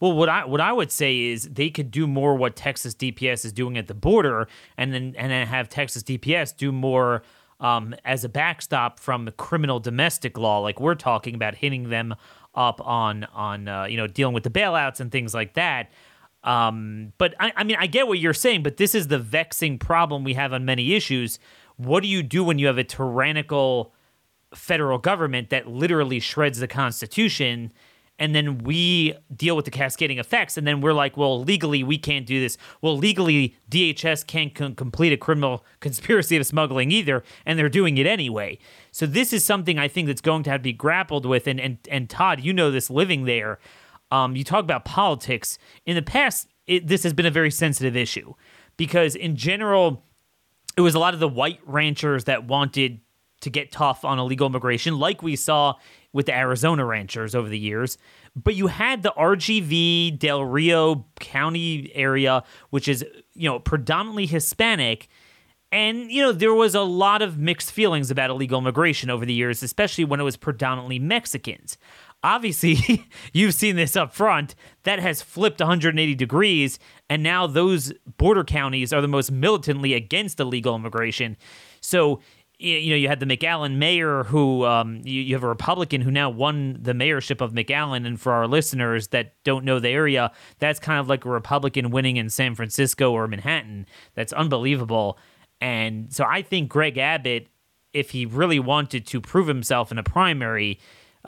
Well, what I what I would say is they could do more what Texas DPS is doing at the border, and then and then have Texas DPS do more um, as a backstop from the criminal domestic law, like we're talking about hitting them up on on uh, you know dealing with the bailouts and things like that. Um, but I, I mean, I get what you're saying, but this is the vexing problem we have on many issues. What do you do when you have a tyrannical federal government that literally shreds the Constitution? and then we deal with the cascading effects and then we're like well legally we can't do this well legally dhs can't complete a criminal conspiracy of smuggling either and they're doing it anyway so this is something i think that's going to have to be grappled with and and, and todd you know this living there um, you talk about politics. In the past, it, this has been a very sensitive issue because, in general, it was a lot of the white ranchers that wanted to get tough on illegal immigration, like we saw with the Arizona ranchers over the years. But you had the RGV Del Rio County area, which is you know predominantly Hispanic. And, you know, there was a lot of mixed feelings about illegal immigration over the years, especially when it was predominantly Mexicans. Obviously *laughs* you've seen this up front. That has flipped 180 degrees and now those border counties are the most militantly against illegal immigration. So you know you had the mcallen mayor who um, you, you have a republican who now won the mayorship of mcallen. And for our listeners that don't know the area that's kind of like a republican winning in san francisco or manhattan. That's unbelievable. And so i think greg abbott if he really wanted to prove himself in a primary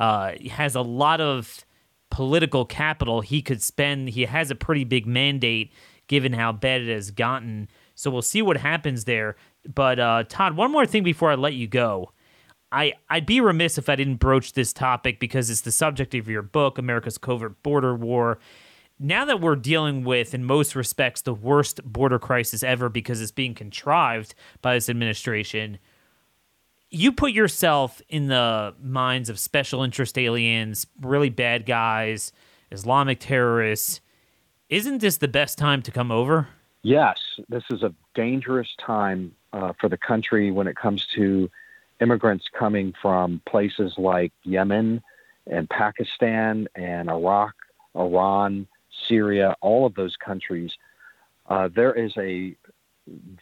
uh, has a lot of political capital he could spend. He has a pretty big mandate given how bad it has gotten. So we'll see what happens there. But uh, Todd, one more thing before I let you go. I, I'd be remiss if I didn't broach this topic because it's the subject of your book, America's Covert Border War. Now that we're dealing with, in most respects, the worst border crisis ever because it's being contrived by this administration, you put yourself in the minds of special interest aliens, really bad guys, Islamic terrorists. Isn't this the best time to come over? Yes, this is a dangerous time uh, for the country when it comes to immigrants coming from places like Yemen and Pakistan and Iraq, Iran, Syria, all of those countries. Uh, there is a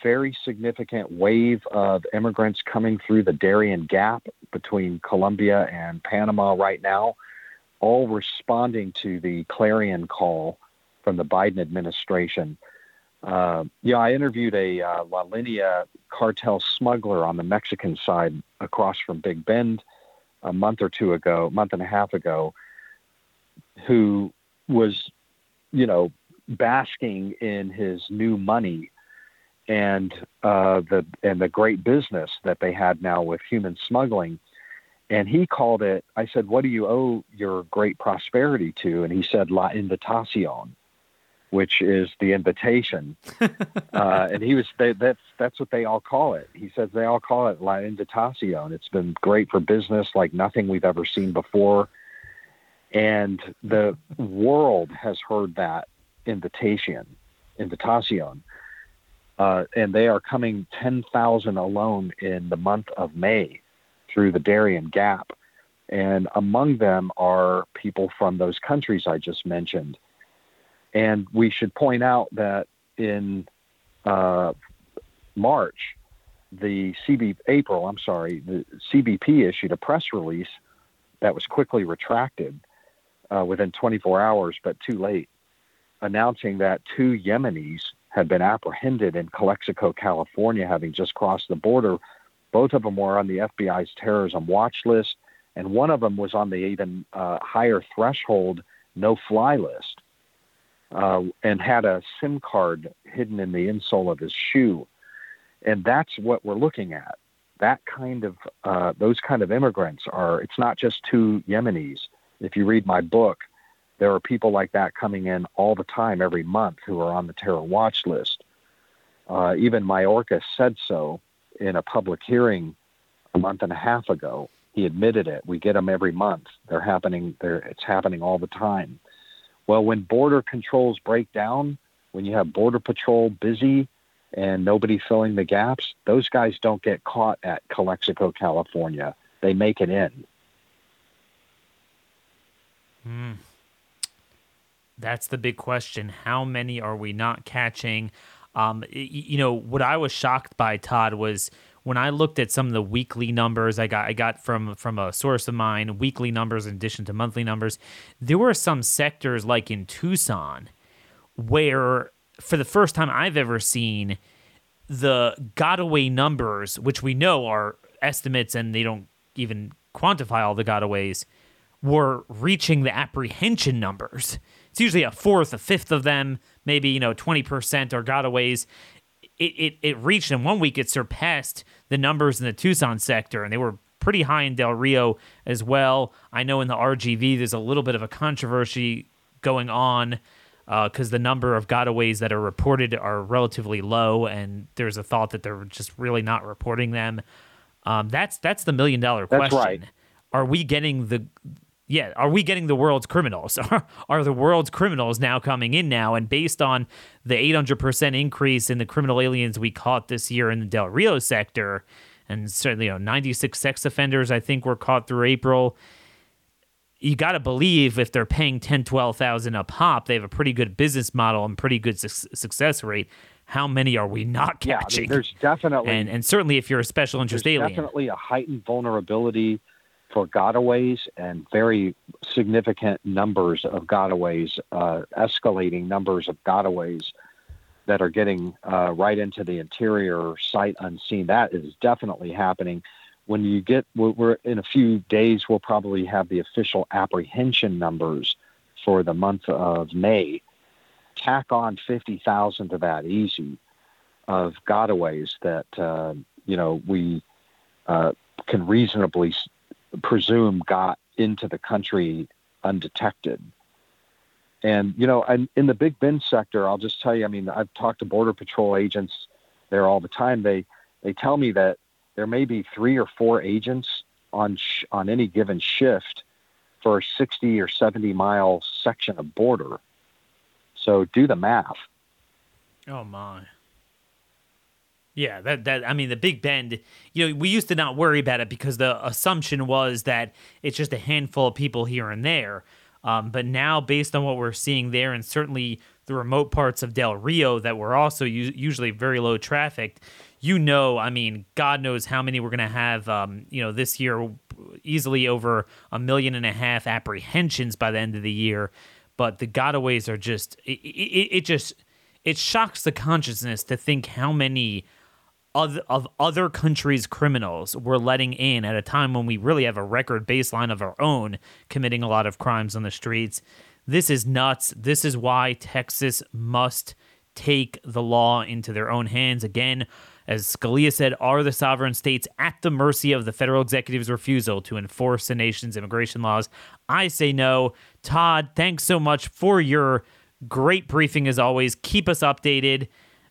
very significant wave of immigrants coming through the Darien Gap between Colombia and Panama right now, all responding to the clarion call from the Biden administration. Uh, yeah, I interviewed a uh, La Linea cartel smuggler on the Mexican side across from Big Bend a month or two ago, month and a half ago, who was, you know, basking in his new money and uh, the and the great business that they had now with human smuggling. And he called it. I said, "What do you owe your great prosperity to?" And he said, "La invitación," which is the invitation. *laughs* uh, and he was they, that's that's what they all call it. He says they all call it La invitación. It's been great for business like nothing we've ever seen before. And the world has heard that invitation, invitación uh, and they are coming 10,000 alone in the month of May through the Darien Gap. And among them are people from those countries I just mentioned. And we should point out that in uh, March, the CB April, I'm sorry, the CBP issued a press release that was quickly retracted uh, within 24 hours, but too late, announcing that two Yemenis had been apprehended in Calexico, California, having just crossed the border. Both of them were on the FBI's terrorism watch list, and one of them was on the even uh, higher threshold no fly list uh, and had a SIM card hidden in the insole of his shoe. And that's what we're looking at. That kind of, uh, those kind of immigrants are, it's not just two Yemenis. If you read my book, there are people like that coming in all the time, every month, who are on the terror watch list. Uh, even Mayorkas said so in a public hearing a month and a half ago. He admitted it. We get them every month. They're happening. They're, it's happening all the time. Well, when border controls break down, when you have border patrol busy and nobody filling the gaps, those guys don't get caught at Calexico, California. They make it in. Hmm. That's the big question. How many are we not catching? Um, you know, what I was shocked by, Todd, was when I looked at some of the weekly numbers I got I got from from a source of mine, weekly numbers in addition to monthly numbers, there were some sectors like in Tucson where for the first time I've ever seen the gotaway numbers, which we know are estimates and they don't even quantify all the gotaways, were reaching the apprehension numbers it's usually a fourth, a fifth of them, maybe you know twenty percent are gotaways. It, it it reached in one week. It surpassed the numbers in the Tucson sector, and they were pretty high in Del Rio as well. I know in the RGV there's a little bit of a controversy going on because uh, the number of gotaways that are reported are relatively low, and there's a thought that they're just really not reporting them. Um, that's that's the million dollar question. Right. Are we getting the yeah, are we getting the world's criminals? *laughs* are the world's criminals now coming in now? And based on the 800% increase in the criminal aliens we caught this year in the Del Rio sector, and certainly you know 96 sex offenders I think were caught through April. you got to believe if they're paying 10, 12,000 a pop, they have a pretty good business model and pretty good su- success rate. How many are we not catching? Yeah, there's definitely and and certainly if you're a special interest there's alien. definitely a heightened vulnerability for gotaways and very significant numbers of gotaways, uh, escalating numbers of gotaways that are getting uh, right into the interior sight unseen. That is definitely happening. When you get, we're, in a few days, we'll probably have the official apprehension numbers for the month of May. Tack on 50,000 to that easy of gotaways that, uh, you know, we uh, can reasonably presume got into the country undetected. And, you know, and in the Big Bend sector, I'll just tell you, I mean, I've talked to Border Patrol agents there all the time. They, they tell me that there may be three or four agents on, sh- on any given shift for a 60 or 70 mile section of border. So do the math. Oh my. Yeah, that that I mean the Big Bend, you know, we used to not worry about it because the assumption was that it's just a handful of people here and there. Um, but now, based on what we're seeing there, and certainly the remote parts of Del Rio that were also u- usually very low trafficked, you know, I mean, God knows how many we're going to have, um, you know, this year, easily over a million and a half apprehensions by the end of the year. But the gotaways are just, it, it, it just, it shocks the consciousness to think how many of, of other countries' criminals we're letting in at a time when we really have a record baseline of our own committing a lot of crimes on the streets. This is nuts. This is why Texas must take the law into their own hands. Again, as Scalia said, are the sovereign states at the mercy of the federal executive's refusal to enforce the nation's immigration laws? I say no. Todd, thanks so much for your great briefing as always. Keep us updated.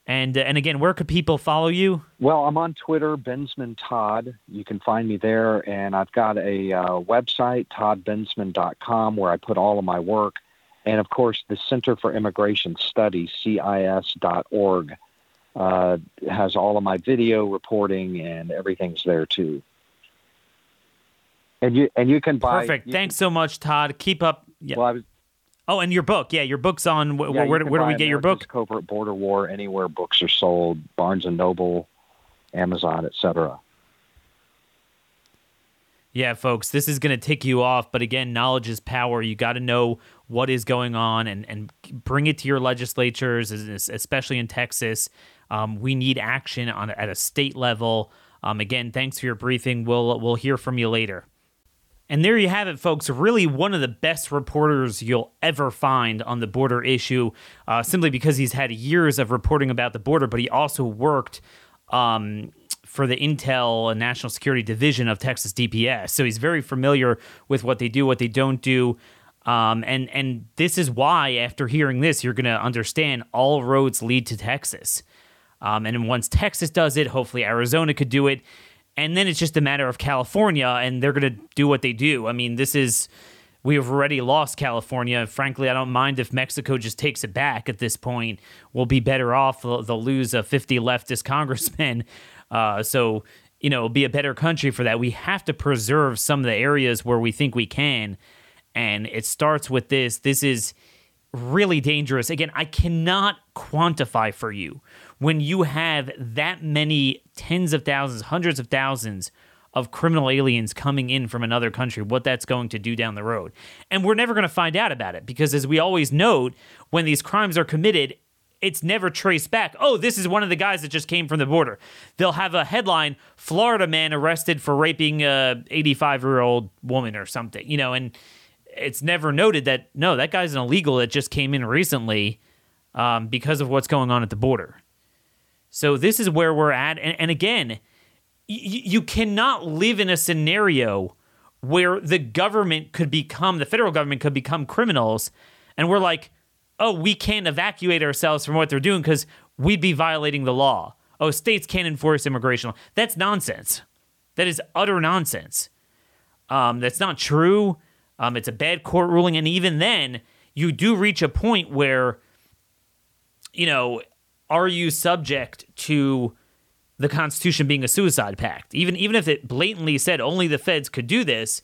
And uh, and again, where could people follow you? Well, I'm on Twitter, Bensman Todd. You can find me there, and I've got a uh, website, toddbensman.com, where I put all of my work, and of course, the Center for Immigration Studies, CIS.org, uh, has all of my video reporting, and everything's there too. And you and you can buy. Perfect. you Thanks so much, Todd. Keep up. Yeah. Well, I was, oh, and your book. Yeah, your book's on. Wh- yeah, where where do we get your book? Covert Border War anywhere books are sold, Barnes and Noble, Amazon, etc. Yeah, folks, this is going to tick you off. But again, knowledge is power. You got to know what is going on and, and bring it to your legislatures, especially in Texas. Um, we need action on at a state level. Um, again, thanks for your briefing. We'll we'll hear from you later. And there you have it, folks. Really, one of the best reporters you'll ever find on the border issue, uh, simply because he's had years of reporting about the border, but he also worked um, for the Intel and National Security Division of Texas DPS. So he's very familiar with what they do, what they don't do. Um, and and this is why, after hearing this, you're going to understand all roads lead to Texas. Um, and once Texas does it, hopefully Arizona could do it. And then it's just a matter of California, and they're going to do what they do. I mean, this is, we have already lost California. Frankly, I don't mind if Mexico just takes it back at this point. We'll be better off. They'll, lose a 50 leftist *laughs* congressman. Uh, so, you know, be a better country for that. We have to preserve some of the areas where we think we can. And it starts with this. This is really dangerous. Again, I cannot quantify for you when you have that many tens of thousands, hundreds of thousands of criminal aliens coming in from another country, what that's going to do down the road. And we're never going to find out about it because, as we always note, when these crimes are committed, it's never traced back. Oh, this is one of the guys that just came from the border. They'll have a headline Florida man arrested for raping a 85 year old woman or something, you know, and it's never noted that no, that guy's an illegal that just came in recently um, because of what's going on at the border. So this is where we're at, and, and again, y- you cannot live in a scenario where the government could become the federal government could become criminals, and we're like, oh, we can't evacuate ourselves from what they're doing because we'd be violating the law. Oh, states can't enforce immigration. That's nonsense. That is utter nonsense. Um, that's not true. Um, it's a bad court ruling, and even then, you do reach a point where, you know, are you subject to the Constitution being a suicide pact? Even even if it blatantly said only the feds could do this,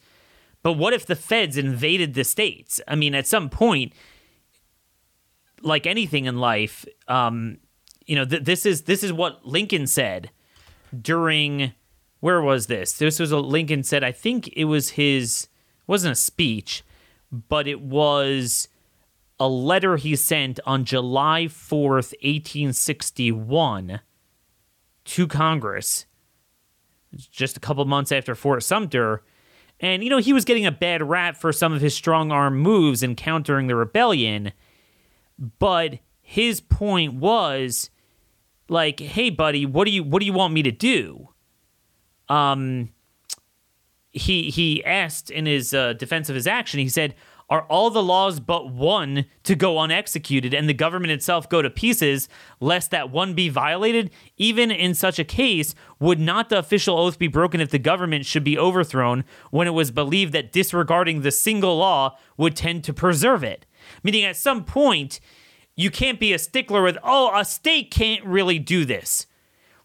But what if the feds invaded the states? I mean, at some point, like anything in life, um, you know, th- this is this is what Lincoln said during where was this? This was a Lincoln said. I think it was his wasn't a speech, but it was a letter he sent on July fourth, eighteen sixty one, to Congress, just a couple months after Fort Sumter. And, you know, he was getting a bad rap for some of his strong arm moves in countering the rebellion. But his point was like, hey, buddy, what do you what do you want me to do? Um he he asked in his uh, defense of his action, he said, are all the laws but one to go unexecuted and the government itself go to pieces, lest that one be violated? Even in such a case, would not the official oath be broken if the government should be overthrown when it was believed that disregarding the single law would tend to preserve it? Meaning, at some point, you can't be a stickler with, oh, a state can't really do this.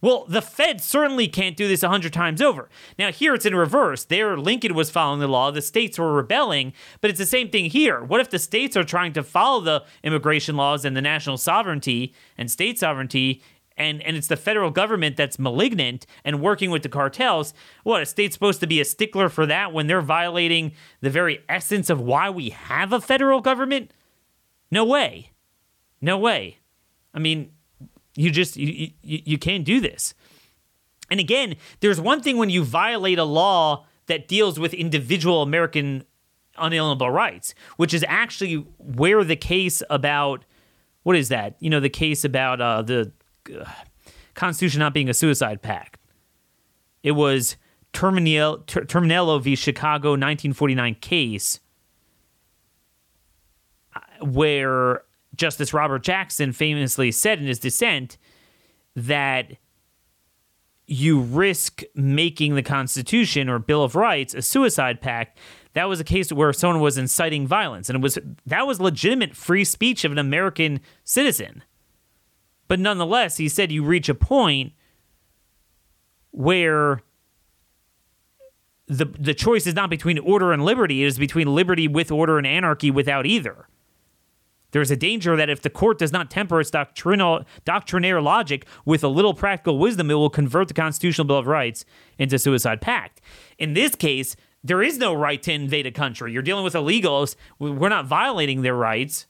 Well, the Fed certainly can't do this a hundred times over. Now, here it's in reverse. There, Lincoln was following the law, the states were rebelling, but it's the same thing here. What if the states are trying to follow the immigration laws and the national sovereignty and state sovereignty? And, and it's the federal government that's malignant and working with the cartels. What, a state's supposed to be a stickler for that when they're violating the very essence of why we have a federal government? No way. No way. I mean, you just you, you, you can't do this. And again, there's one thing when you violate a law that deals with individual American unalienable rights, which is actually where the case about what is that? You know, the case about uh, the uh, Constitution not being a suicide pact. It was Terminiello, Ter- Terminiello v. Chicago 1949 case uh, where Justice Robert Jackson famously said in his dissent that you risk making the Constitution or Bill of Rights a suicide pact. That was a case where someone was inciting violence, and it was that was legitimate free speech of an American citizen. But nonetheless, he said you reach a point where the the choice is not between order and liberty; it is between liberty with order and anarchy without either. There's a danger that if the court does not temper its doctrinal, doctrinaire logic with a little practical wisdom, it will convert the Constitutional Bill of Rights into suicide pact. In this case, there is no right to invade a country. You're dealing with illegals. We're not violating their rights.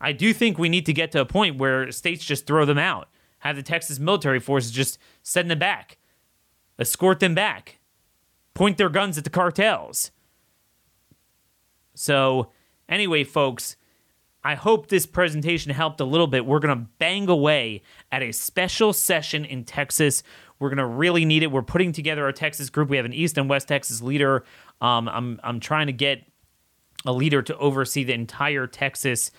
I do think we need to get to a point where states just throw them out. Have the Texas military forces just send them back, escort them back, point their guns at the cartels. So, Anyway, folks, I hope this presentation helped a little bit. We're going to bang away at a special session in Texas. We're going to really need it. We're putting together our Texas group. We have an East and West Texas leader. Um, I'm, I'm trying to get a leader to oversee the entire Texas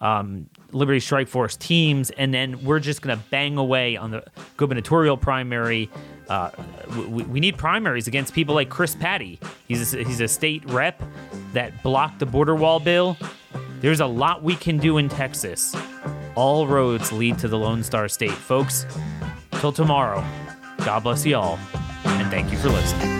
um, Liberty Strike Force teams, and then we're just going to bang away on the gubernatorial primary. Uh, we, we, need primaries against people like Chris Paddie. He's a, he's a state rep that blocked the border wall bill. There's a lot we can do in Texas. All roads lead to the Lone Star State, folks. Till tomorrow, God bless you all, and thank you for listening.